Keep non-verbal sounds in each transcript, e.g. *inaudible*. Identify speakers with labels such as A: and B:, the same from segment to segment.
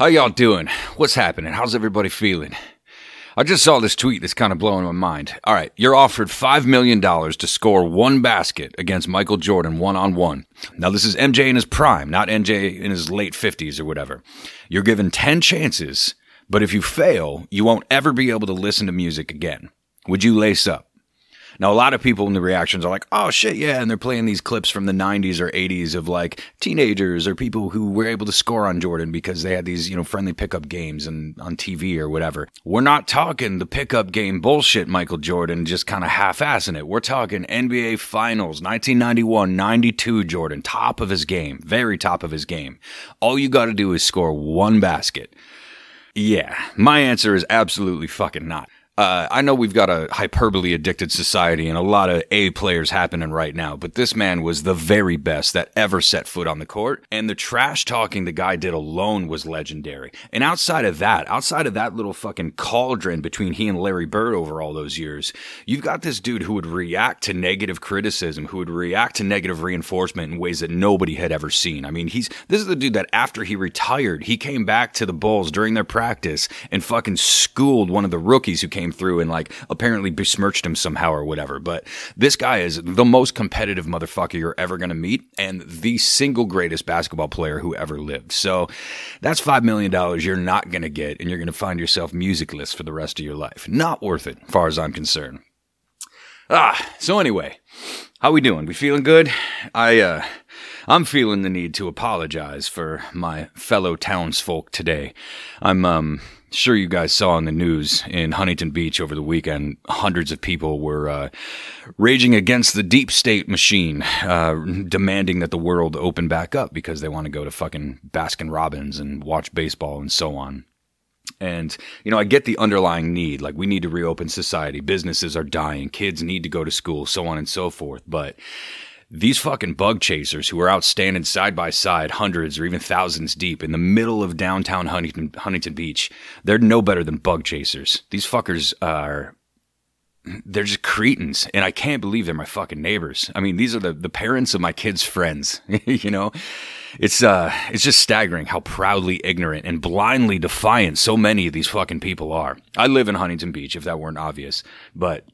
A: How y'all doing? What's happening? How's everybody feeling? I just saw this tweet that's kind of blowing my mind. All right, you're offered $5 million to score one basket against Michael Jordan one on one. Now, this is MJ in his prime, not MJ in his late 50s or whatever. You're given 10 chances, but if you fail, you won't ever be able to listen to music again. Would you lace up? Now, a lot of people in the reactions are like, oh shit, yeah. And they're playing these clips from the 90s or 80s of like teenagers or people who were able to score on Jordan because they had these, you know, friendly pickup games and on TV or whatever. We're not talking the pickup game bullshit, Michael Jordan, just kind of half assing it. We're talking NBA Finals, 1991 92 Jordan, top of his game, very top of his game. All you got to do is score one basket. Yeah, my answer is absolutely fucking not. Uh, I know we've got a hyperbole addicted society and a lot of A players happening right now, but this man was the very best that ever set foot on the court. And the trash talking the guy did alone was legendary. And outside of that, outside of that little fucking cauldron between he and Larry Bird over all those years, you've got this dude who would react to negative criticism, who would react to negative reinforcement in ways that nobody had ever seen. I mean, he's, this is the dude that after he retired, he came back to the Bulls during their practice and fucking schooled one of the rookies who came came through and like apparently besmirched him somehow or whatever. But this guy is the most competitive motherfucker you're ever going to meet and the single greatest basketball player who ever lived. So that's $5 million you're not going to get and you're going to find yourself musicless for the rest of your life. Not worth it, far as I'm concerned. Ah, so anyway, how we doing? We feeling good? I, uh, I'm feeling the need to apologize for my fellow townsfolk today. I'm, um, sure you guys saw in the news in Huntington Beach over the weekend, hundreds of people were uh, raging against the deep state machine, uh, demanding that the world open back up because they want to go to fucking Baskin Robbins and watch baseball and so on. And, you know, I get the underlying need. Like, we need to reopen society. Businesses are dying. Kids need to go to school, so on and so forth. But these fucking bug chasers who are out standing side by side, hundreds or even thousands deep in the middle of downtown Huntington, Huntington Beach, they're no better than bug chasers. These fuckers are they're just cretins and i can't believe they're my fucking neighbors. I mean these are the, the parents of my kids friends *laughs* you know? It's uh it's just staggering how proudly ignorant and blindly defiant so many of these fucking people are. I live in huntington beach if that weren't obvious but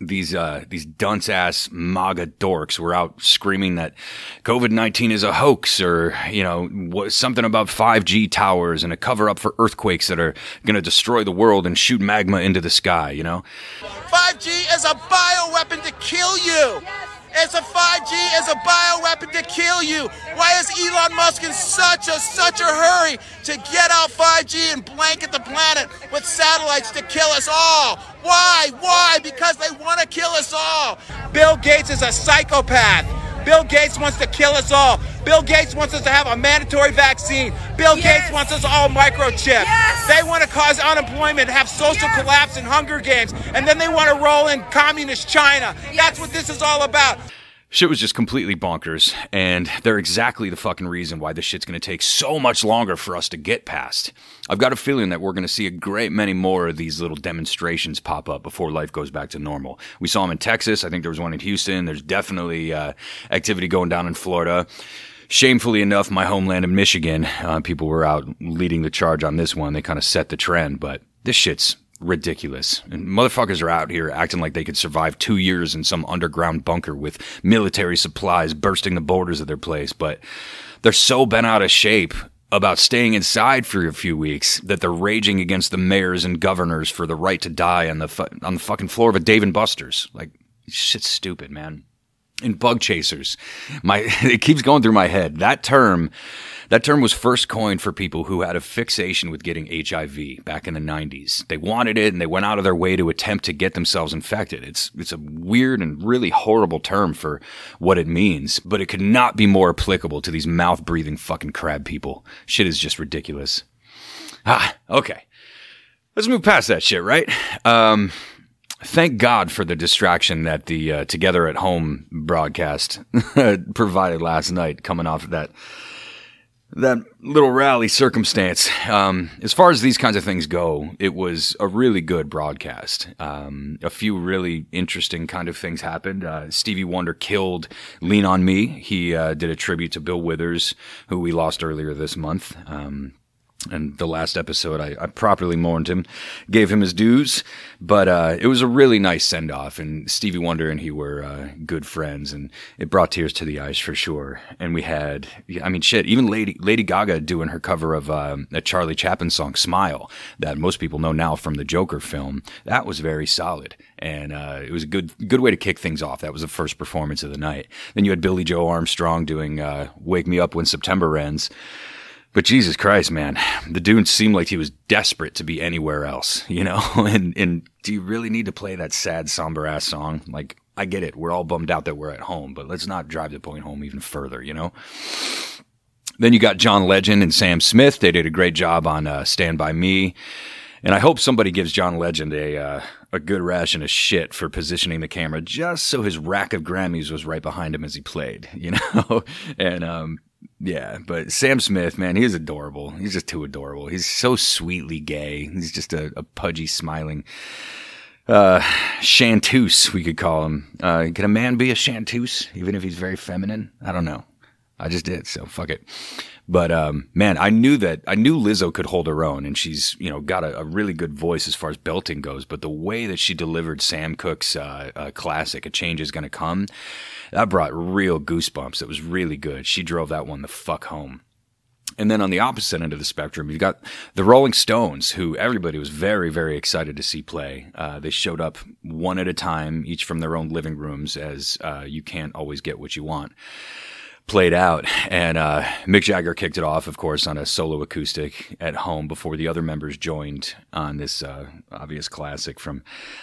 A: these uh, these dunce ass MAGA dorks were out screaming that COVID nineteen is a hoax, or you know something about five G towers and a cover up for earthquakes that are going to destroy the world and shoot magma into the sky. You know,
B: five G is a bioweapon to kill you. It's a 5G as a bioweapon to kill you. Why is Elon Musk in such a such a hurry to get out 5G and blanket the planet with satellites to kill us all? Why? Why? Because they want to kill us all. Bill Gates is a psychopath. Bill Gates wants to kill us all. Bill Gates wants us to have a mandatory vaccine. Bill yes. Gates wants us all microchipped. Yes. They want to cause unemployment, have social yes. collapse and Hunger Games, and then they want to roll in communist China. That's what this is all about.
A: Shit was just completely bonkers, and they're exactly the fucking reason why this shit's gonna take so much longer for us to get past. I've got a feeling that we're gonna see a great many more of these little demonstrations pop up before life goes back to normal. We saw them in Texas. I think there was one in Houston. There's definitely uh, activity going down in Florida. Shamefully enough, my homeland of Michigan, uh, people were out leading the charge on this one. They kind of set the trend, but this shit's ridiculous. And motherfuckers are out here acting like they could survive two years in some underground bunker with military supplies bursting the borders of their place, but they're so bent out of shape about staying inside for a few weeks that they're raging against the mayors and governors for the right to die on the fu- on the fucking floor of a Dave and Buster's. Like shit's stupid, man. And bug chasers, my *laughs* it keeps going through my head. That term that term was first coined for people who had a fixation with getting HIV back in the 90s. They wanted it and they went out of their way to attempt to get themselves infected. It's, it's a weird and really horrible term for what it means, but it could not be more applicable to these mouth breathing fucking crab people. Shit is just ridiculous. Ah, okay. Let's move past that shit, right? Um, thank God for the distraction that the uh, Together at Home broadcast *laughs* provided last night, coming off of that that little rally circumstance. Um, as far as these kinds of things go, it was a really good broadcast. Um, a few really interesting kind of things happened. Uh, Stevie Wonder killed "Lean on Me." He uh, did a tribute to Bill Withers, who we lost earlier this month. Um, and the last episode I, I, properly mourned him, gave him his dues, but uh, it was a really nice send off, and Stevie Wonder and he were uh, good friends, and it brought tears to the eyes for sure. And we had, I mean, shit, even Lady Lady Gaga doing her cover of um, a Charlie Chaplin song "Smile" that most people know now from the Joker film. That was very solid, and uh, it was a good good way to kick things off. That was the first performance of the night. Then you had Billie Joe Armstrong doing uh, "Wake Me Up When September Ends." But Jesus Christ, man, the dude seemed like he was desperate to be anywhere else, you know? *laughs* And, and do you really need to play that sad, somber ass song? Like, I get it. We're all bummed out that we're at home, but let's not drive the point home even further, you know? Then you got John Legend and Sam Smith. They did a great job on uh, Stand By Me. And I hope somebody gives John Legend a, uh, a good ration of shit for positioning the camera just so his rack of Grammys was right behind him as he played, *laughs* you know? and, um, yeah, but Sam Smith, man, he's adorable. He's just too adorable. He's so sweetly gay. He's just a, a pudgy, smiling uh, chanteuse, we could call him. Uh, can a man be a chanteuse, even if he's very feminine? I don't know. I just did, so fuck it. But um, man, I knew that I knew Lizzo could hold her own, and she's you know got a, a really good voice as far as belting goes. But the way that she delivered Sam Cooke's uh, uh, classic "A Change Is Gonna Come," that brought real goosebumps. It was really good. She drove that one the fuck home. And then on the opposite end of the spectrum, you've got the Rolling Stones, who everybody was very, very excited to see play. Uh, they showed up one at a time, each from their own living rooms, as uh, you can't always get what you want played out. And uh, Mick Jagger kicked it off, of course, on a solo acoustic at home before the other members joined on this uh, obvious classic from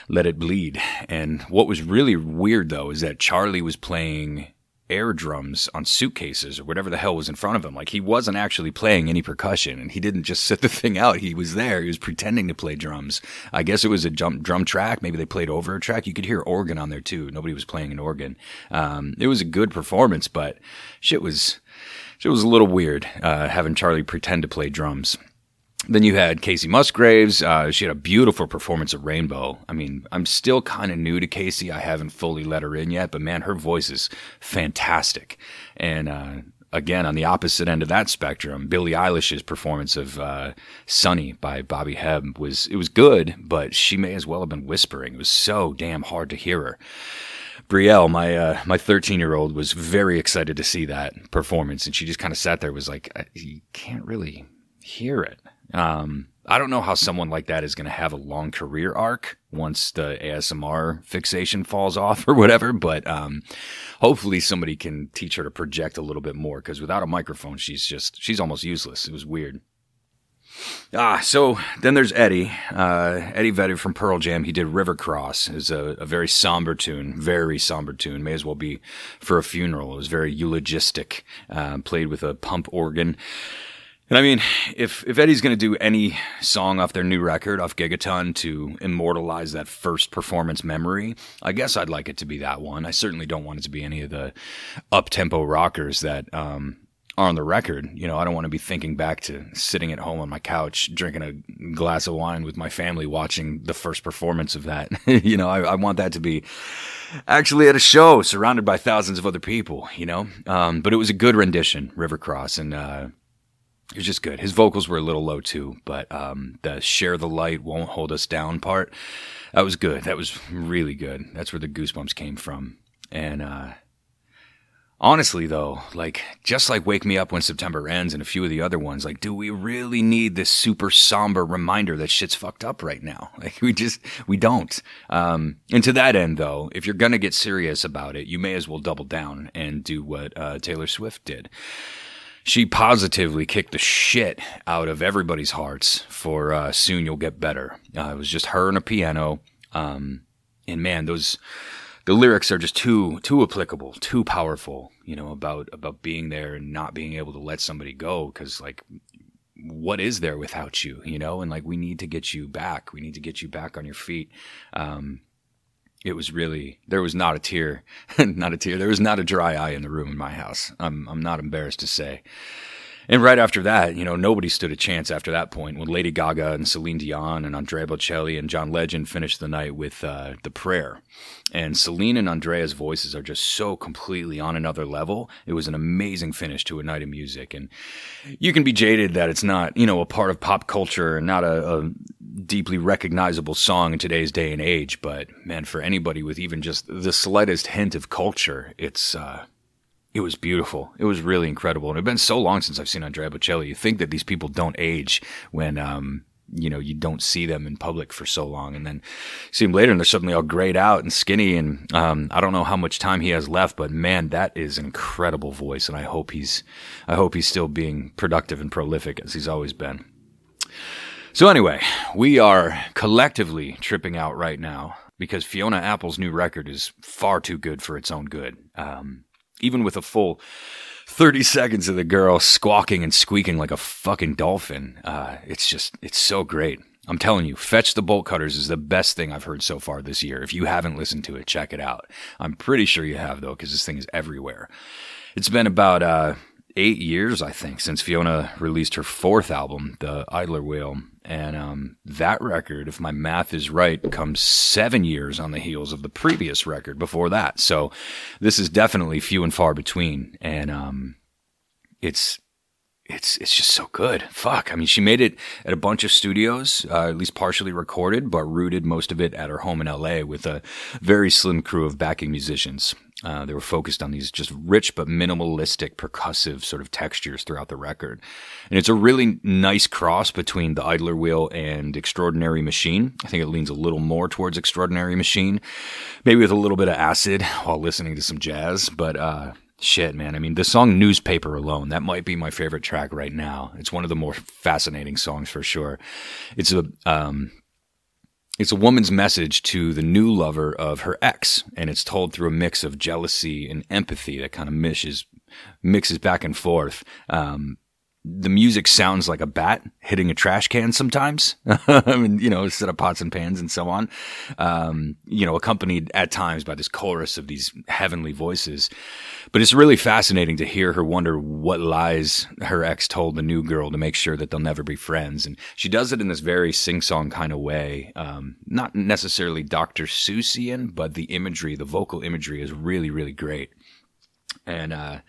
A: Let It Bleed. And what was really weird, though, is that Charlie was playing air drums on suitcases or whatever the hell was in front of him. Like he wasn't actually playing any percussion and he didn't just *laughs* sit the thing out. He was there. He was pretending to play drums. I guess it was a jump, drum track. Maybe they played over a track. You could hear organ on there too. Nobody was playing an organ. Um, it was a good performance, but shit was, shit was a little weird, uh, having Charlie pretend to play drums. Then you had Kacey Musgraves. Uh, she had a beautiful performance of Rainbow. I mean, I'm still kind of new to Kacey. I haven't fully let her in yet, but man, her voice is fantastic. And uh, again, on the opposite end of that spectrum, Billie Eilish's performance of uh, "Sunny" by Bobby Hebb was it was good, but she may as well have been whispering. It was so damn hard to hear her. Brielle, my uh, my 13 year old, was very excited to see that performance, and she just kind of sat there, was like, "You can't really hear it." Um, I don't know how someone like that is going to have a long career arc once the ASMR fixation falls off *laughs* or whatever, but um, hopefully somebody can teach her to project a little bit more because without a microphone, she's just, she's almost useless. It was weird. Ah, so then there's Eddie, uh, Eddie Vedder from Pearl Jam. He did River Cross. It's a, a, very somber tune, very somber tune. May as well be for a funeral. It was very eulogistic, uh, played with a pump organ. And I mean, if if Eddie's going to do any song off their new record, off Gigaton, to immortalize that first performance memory, I guess I'd like it to be that one. I certainly don't want it to be any of the up tempo rockers that um, are on the record. You know, I don't want to be thinking back to sitting at home on my couch drinking a glass of wine with my family watching the first performance of that. *laughs* you know, I, I, want that to be actually at a show surrounded by thousands of other people. You know, um, but it was a good rendition, River Cross, and. Uh, it was just good. His vocals were a little low too, but um, the "Share the Light Won't Hold Us Down" part that was good. That was really good. That's where the goosebumps came from. And uh, honestly, though, like just like "Wake Me Up When September Ends" and a few of the other ones, like, do we really need this super somber reminder that shit's fucked up right now? *laughs* Like, we just we don't. Um, and to that end, though, if you're gonna get serious about it, you may as well double down and do what uh, Taylor Swift did she positively kicked the shit out of everybody's hearts for uh, "Soon You'll Get Better." Uh, it was just her and a piano, um, and man, those the lyrics are just too too applicable, too powerful. You know about about being there and not being able to let somebody go because like what is there without you you know and like we need to get you back we need to get you back on your feet um, it was really there was not a tear *laughs* not a tear there was not a dry eye in the room in my house. I'm i'm not embarrassed to say And right after that, you know, nobody stood a chance after that point when Lady Gaga and Celine Dion and Andrea Bocelli and John Legend finished the night with uh, The Prayer. And Celine and Andrea's voices are just so completely on another level. It was an amazing finish to a night of music. And you can be jaded that it's not, you know, a part of pop culture and not a, a deeply recognizable song in today's day and age. But man, for anybody with even just the slightest hint of culture, it's, uh, it was beautiful. It was really incredible. And it's been so long since I've seen Andrea Bocelli. You think that these people don't age when, um, you know, you don't see them in public for so long. And then see them later and they're suddenly all grayed out and skinny. And, um, I don't know how much time he has left, but man, that is an incredible voice. And I hope he's, I hope he's still being productive and prolific as he's always been. So anyway, we are collectively tripping out right now because Fiona Apple's new record is far too good for its own good. Um, even with a full 30 seconds of the girl squawking and squeaking like a fucking dolphin. Uh, it's just, it's so great. I'm telling you, Fetch the Bolt Cutters is the best thing I've heard so far this year. If you haven't listened to it, check it out. I'm pretty sure you have though, because this thing is everywhere. It's been about, uh, eight years, I think, since Fiona released her fourth album, The Idler Wheel. And um, that record, if my math is right, comes seven years on the heels of the previous record before that. So this is definitely few and far between. And um, it's it's it's just so good. Fuck. I mean, she made it at a bunch of studios, uh, at least partially recorded, but rooted most of it at her home in LA with a very slim crew of backing musicians. Uh, they were focused on these just rich but minimalistic percussive sort of textures throughout the record. And it's a really nice cross between the Idler Wheel and Extraordinary Machine. I think it leans a little more towards Extraordinary Machine, maybe with a little bit of acid while listening to some jazz. But uh, shit, man, I mean, the song Newspaper alone, that might be my favorite track right now. It's one of the more fascinating songs for sure. It's a, um, it's a woman's message to the new lover of her ex, and it's told through a mix of jealousy and empathy that kind of mixes mixes back and forth. Um, the music sounds like a bat hitting a trash can sometimes. *laughs* I mean, you know, instead of pots and pans and so on. Um, you know, accompanied at times by this chorus of these heavenly voices. But it's really fascinating to hear her wonder what lies her ex told the new girl to make sure that they'll never be friends. And she does it in this very sing song kind of way. Um, not necessarily Dr. Seussian, but the imagery, the vocal imagery is really, really great. And, uh,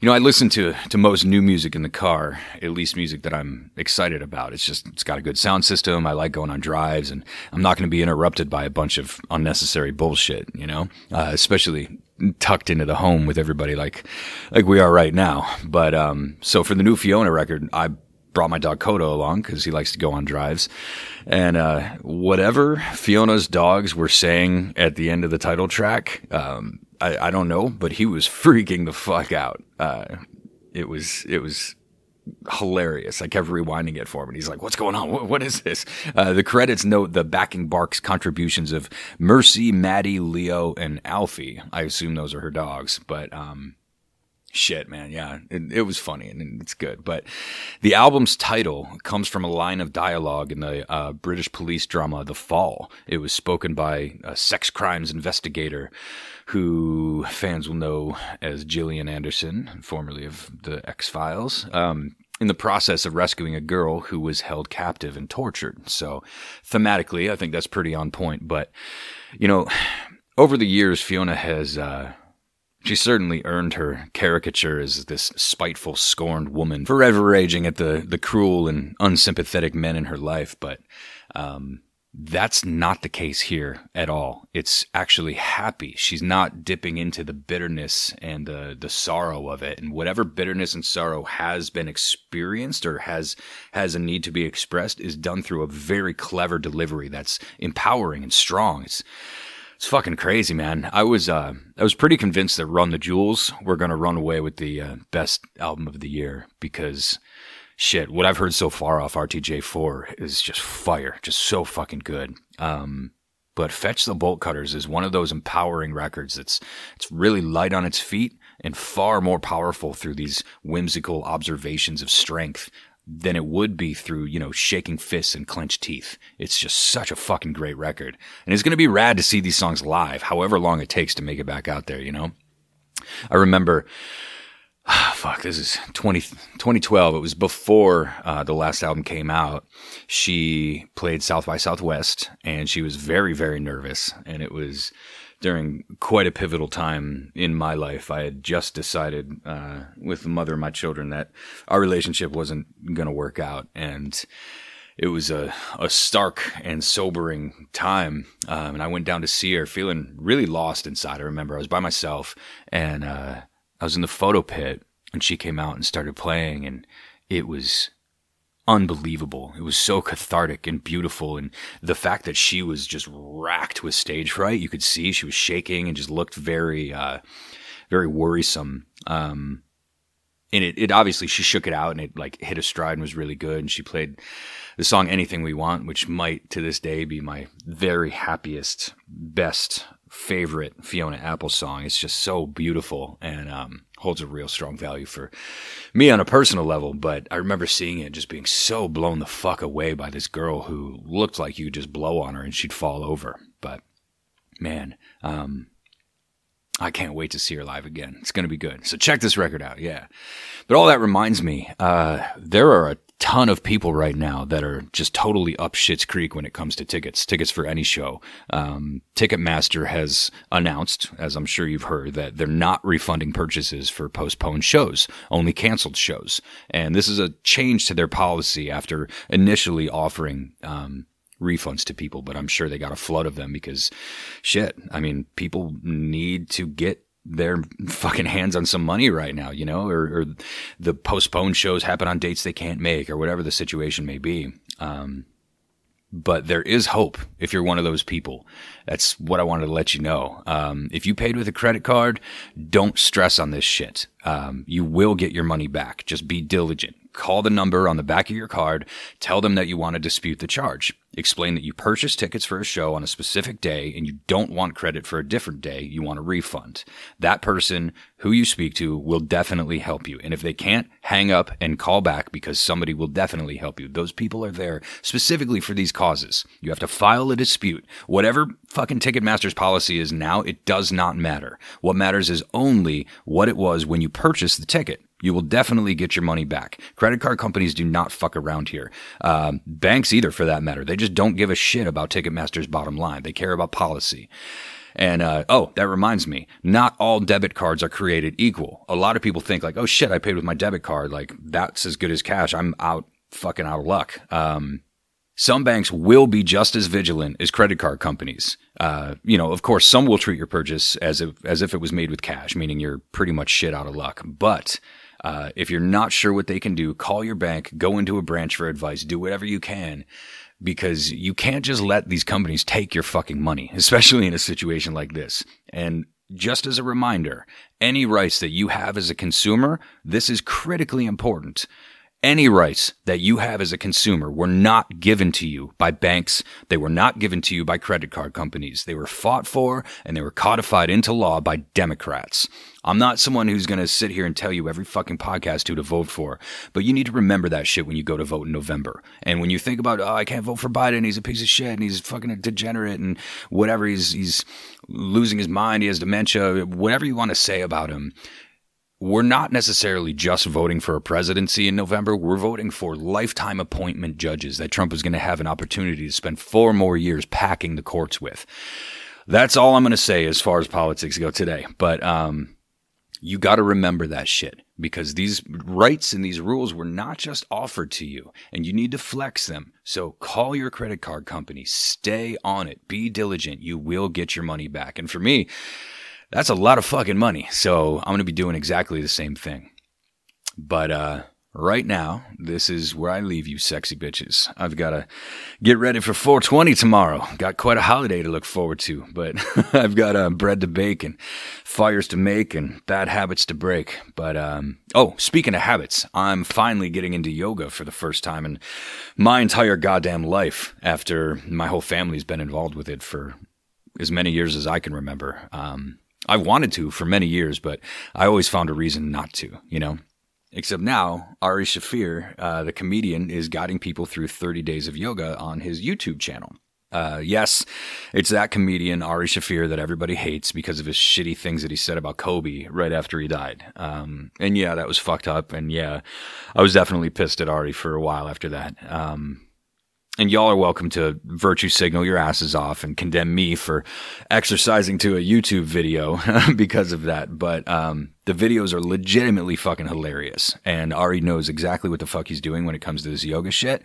A: you know, I listen to to most new music in the car, at least music that I'm excited about. It's just it's got a good sound system. I like going on drives, and I'm not going to be interrupted by a bunch of unnecessary bullshit. You know, uh, especially tucked into the home with everybody like like we are right now. But um, so for the new Fiona record, I brought my dog Kodo along because he likes to go on drives. And uh, whatever Fiona's dogs were saying at the end of the title track, um, I, I, don't know, but he was *laughs* freaking the fuck out. Uh, it was it was hilarious. I kept rewinding it for him, and he's like, "What's going on? what, what is this?" Uh, the credits note the backing barks contributions of Mercy, Maddie, Leo, and Alfie. I assume those are her dogs, but um, shit, man. Yeah, it, it, was funny and it's good. But the album's title comes from a line of dialogue in the uh, British police drama The Fall. It was spoken by a sex crimes investigator who fans will know as Gillian Anderson, formerly of the X Files. Um, in the process of rescuing a girl who was held captive and tortured. So, thematically, I think that's pretty on point. But, you know, over the years, Fiona has uh, she certainly earned her caricature as this spiteful, scorned woman, forever raging at the, the cruel and unsympathetic men in her life. But um, that's not the case here at all. It's actually happy. She's not dipping into the bitterness and the, the sorrow of it. And whatever bitterness and sorrow has been experienced or has has a need to be expressed is done through a very clever delivery that's empowering and strong. It's it's fucking crazy, man. I was uh, I was pretty convinced that Run the Jewels were going to run away with the uh, best album of the year because shit, what I've heard so far off RTJ4 is just fire, just so fucking good. Um, but Fetch the Bolt Cutters is one of those empowering records that's it's really light on its feet and far more powerful through these whimsical observations of strength than it would be through, you know, shaking fists and clenched teeth. It's just such a fucking great record. And it's going to be rad to see these songs live, however long it takes to make it back out there, you know? I remember fuck, this is 20, 2012. It was before uh, the last album came out. She played South by Southwest and she was very, very nervous. And it was during quite a pivotal time in my life. I had just decided uh, with the mother of my children that our relationship wasn't going to work out. And it was a, a stark and sobering time. Um, and I went down to see her feeling really lost inside. I remember I was by myself and uh, I was in the photo pit and she came out and started playing and it was unbelievable. It was so cathartic and beautiful. And the fact that she was just racked with stage fright, you could see she was shaking and just looked very, uh, very worrisome. Um, and it, it obviously she shook it out and it like hit a stride and was really good. And she played the song Anything We Want, which might to this day be my very happiest, best favorite Fiona Apple song. It's just so beautiful and um, holds a real strong value for me on a personal level. But I remember seeing it just being so blown the fuck away by this girl who looked like you just blow on her and she'd fall over. But man, um, I can't wait to see her live again. It's going to be good. So check this record out. Yeah. But all that reminds me, uh, there are a ton of people right now that are just totally up shit's creek when it comes to tickets, tickets for any show. Um, Ticketmaster has announced, as I'm sure you've heard, that they're not refunding purchases for postponed shows, only canceled shows. And this is a change to their policy after initially offering, um, refunds to people, but I'm sure they got a flood of them because shit, I mean, people need to get their fucking hands on some money right now, you know, or, or, the postponed shows happen on dates they can't make or whatever the situation may be. Um, but there is hope if you're one of those people. That's what I wanted to let you know. Um, if you paid with a credit card, don't stress on this shit. Um, you will get your money back. Just be diligent. Call the number on the back of your card. Tell them that you want to dispute the charge. Explain that you purchased tickets for a show on a specific day and you don't want credit for a different day. You want a refund. That person who you speak to will definitely help you. And if they can't, hang up and call back because somebody will definitely help you. Those people are there specifically for these causes. You have to file a dispute. Whatever fucking Ticketmaster's policy is now, it does not matter. What matters is only what it was when you purchased the ticket. You will definitely get your money back. Credit card companies do not fuck around here. Um, banks either, for that matter. They just don't give a shit about Ticketmaster's bottom line. They care about policy. And uh, oh, that reminds me, not all debit cards are created equal. A lot of people think like, oh shit, I paid with my debit card. Like that's as good as cash. I'm out, fucking out of luck. Um, some banks will be just as vigilant as credit card companies. Uh, you know, of course, some will treat your purchase as if as if it was made with cash, meaning you're pretty much shit out of luck. But uh, if you're not sure what they can do, call your bank, go into a branch for advice, do whatever you can because you can't just let these companies take your fucking money, *laughs* especially in a situation like this. And just as a reminder, any rights that you have as a consumer, this is critically important. Any rights that you have as a consumer were not given to you by banks. They were not given to you by credit card companies. They were fought for and they were codified into law by Democrats. I'm not someone who's going to sit here and tell you every fucking podcast who to vote for, but you need to remember that shit when you go to vote in November. And when you think about, oh, I can't vote for Biden, he's a piece of shit and he's fucking a degenerate and whatever, he's, he's losing his mind, he has dementia, whatever you want to say about him we're not necessarily just voting for a presidency in November. We're voting for lifetime appointment judges that Trump is going to have an opportunity to spend four more years packing the courts with. That's all I'm going to say as far as politics go today. But um, you got to remember that shit because these rights and these rules were not just offered to you and you need to flex them. So call your credit card company, stay on it, be diligent. You will get your money back. And for me, that's a lot of fucking money. So I'm going to be doing exactly the same thing. But uh, right now, this is where I leave you, sexy bitches. I've got to get ready for 420 tomorrow. Got quite a holiday to look forward to, but *laughs* I've got uh, bread to bake and fires to make and bad habits to break. But um, oh, speaking of habits, I'm finally getting into yoga for the first time in my entire goddamn life after my whole family's been involved with it for as many years as I can remember. Um, I wanted to for many years, but I always found a reason not to, you know? Except now, Ari Shaffir, uh, the comedian, is guiding people through 30 days of yoga on his YouTube channel. Uh, yes, it's that comedian Ari Shaffir that everybody hates because of his shitty things that he said about Kobe right after he died. Um, and yeah, that was fucked up. And yeah, I was definitely pissed at Ari for a while after that. Um, and y'all are welcome to virtue signal your asses off and condemn me for exercising to a YouTube video *laughs* because of that. But um, the videos are legitimately fucking hilarious. And Ari knows exactly what the fuck he's doing when it comes to this yoga shit.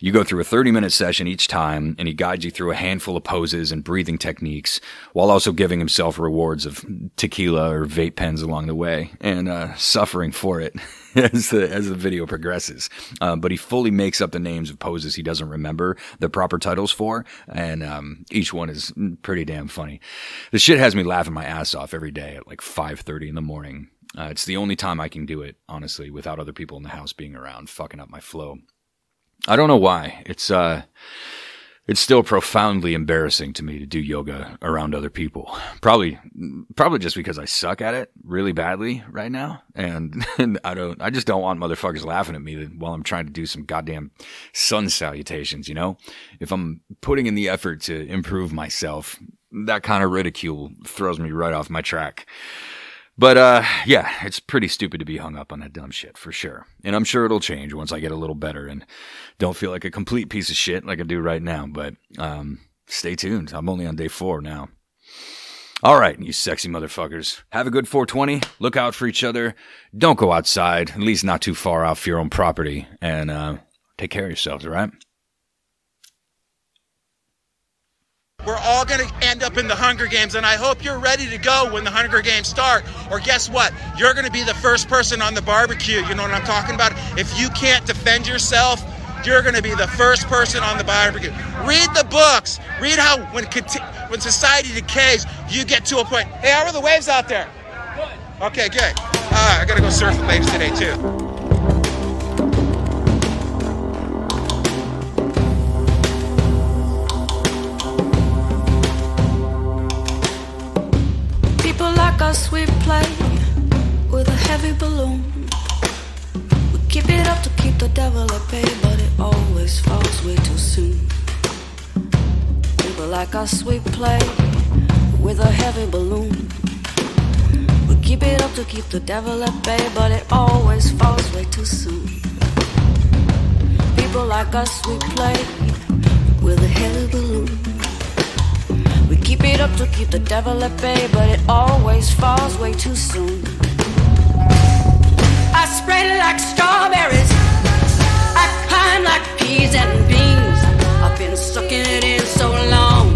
A: You go through a 30 minute session each time, and he guides you through a handful of poses and breathing techniques while also giving himself rewards of tequila or vape pens along the way and uh, suffering for it. *laughs* as the as the video progresses. Uh, but he fully makes up the names of poses he doesn't remember the proper titles for, and um, each one is pretty damn funny. The shit has me laughing my ass off every day at like five thirty in the morning. Uh, it's the only time I can do it, honestly, without other people in the house being around, fucking up my flow. I don't know why. It's uh it's still profoundly embarrassing to me to do yoga around other people. Probably, probably just because I suck at it really badly right now. And, *laughs* and, I don't, I just don't want motherfuckers laughing at me while I'm trying to do some goddamn sun salutations, you know? If I'm putting in the effort to improve myself, that kind of ridicule throws me right off my track. But uh, yeah, it's pretty stupid to be hung up on that dumb shit for sure. And I'm sure it'll change once I get a little better and don't feel like a complete piece of shit like I do right now. But um, stay tuned. I'm only on day four now. All right, you sexy motherfuckers. Have a good 420. Look out for each other. Don't go outside, at least not too far off your own property. And uh, take care of yourselves, all right?
B: We're all going to end up in the Hunger Games, and I hope you're ready to go when the Hunger Games start. Or guess what? You're going to be the first person on the barbecue. You know what I'm talking about? If you can't defend yourself, you're going to be the first person on the barbecue. Read the books. Read how when when society decays, you get to a point. Hey, how are the waves out there? Good. Okay, good. Uh, I got to go surf the waves today too.
C: Us we play with a heavy balloon. We keep it up to keep the devil at bay, but it always falls way too soon. People like us we play with a heavy balloon. We keep it up to keep the devil at bay, but it always falls way too soon. People like us we play with a heavy balloon keep it up to keep the devil at bay, but it always falls way too soon. I spread like strawberries, I climb like peas and beans. I've been sucking it in so long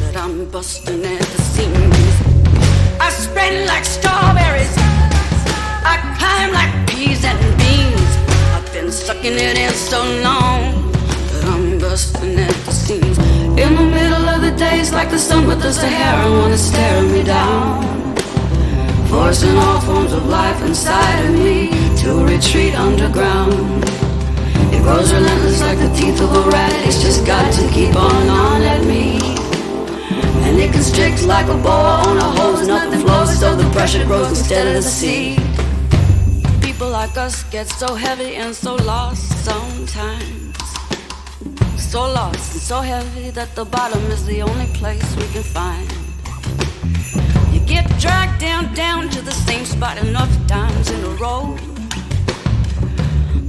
C: that I'm busting at the seams. I spread like strawberries, I climb like peas and beans. I've been sucking it in so long like the sun with the Sahara, wanna stare me down. Forcing all forms of life inside of me to retreat underground. It grows relentless like the teeth of a rat. It's just got to keep on on at me. And it constricts like a boa on a hose. Nothing flows, so the pressure grows instead of the sea. People like us get so heavy and so lost sometimes so lost and so heavy that the bottom is the only place we can find. You get dragged down, down to the same spot enough times in a row.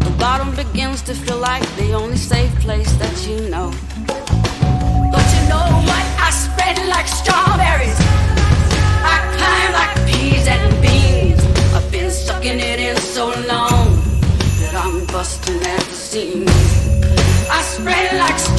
C: The bottom begins to feel like the only safe place that you know. But you know what? I spread like strawberries. I climb like peas and beans. I've been sucking it in so long that I'm busting at the seams. Spread like.